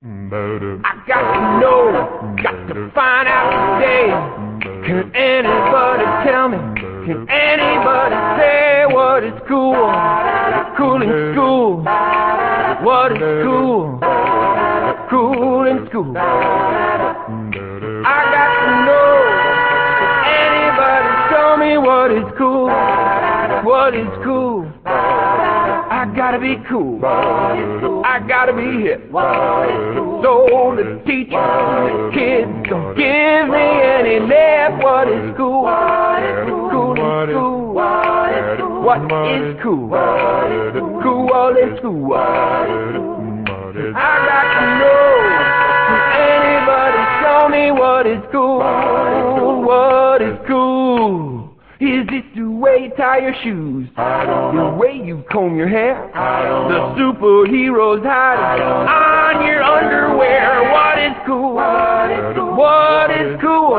I got to know, got to find out today. Can anybody tell me? Can anybody say what is cool? Cool in school. What is cool? Cool in school. I got to know. Can anybody show me what is cool? What is cool? I gotta be cool. I gotta be hip. So the teachers and the kids don't give me any lip. What is cool? Cool is cool. What is cool? Cool what is cool? I got to know. Can anybody show me what is cool? What is cool? Is it the way you tie your shoes? The way you comb your hair? The superheroes hide on your underwear. What is cool? What is cool?